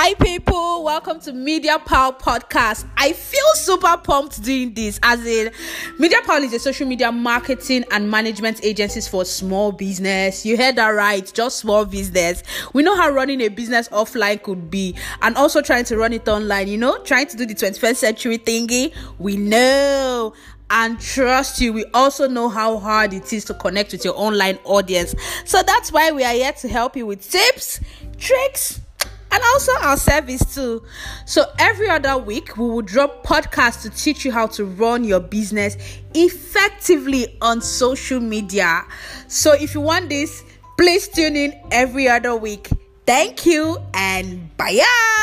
Hi, people. Welcome to Media Pal Podcast. I feel super pumped doing this as in Media Pal is a social media marketing and management agencies for small business. You heard that right, just small business. We know how running a business offline could be and also trying to run it online, you know, trying to do the 21st century thingy. We know and trust you we also know how hard it is to connect with your online audience so that's why we are here to help you with tips tricks and also our service too. So every other week we will drop podcasts to teach you how to run your business effectively on social media. So if you want this, please tune in every other week. Thank you and bye.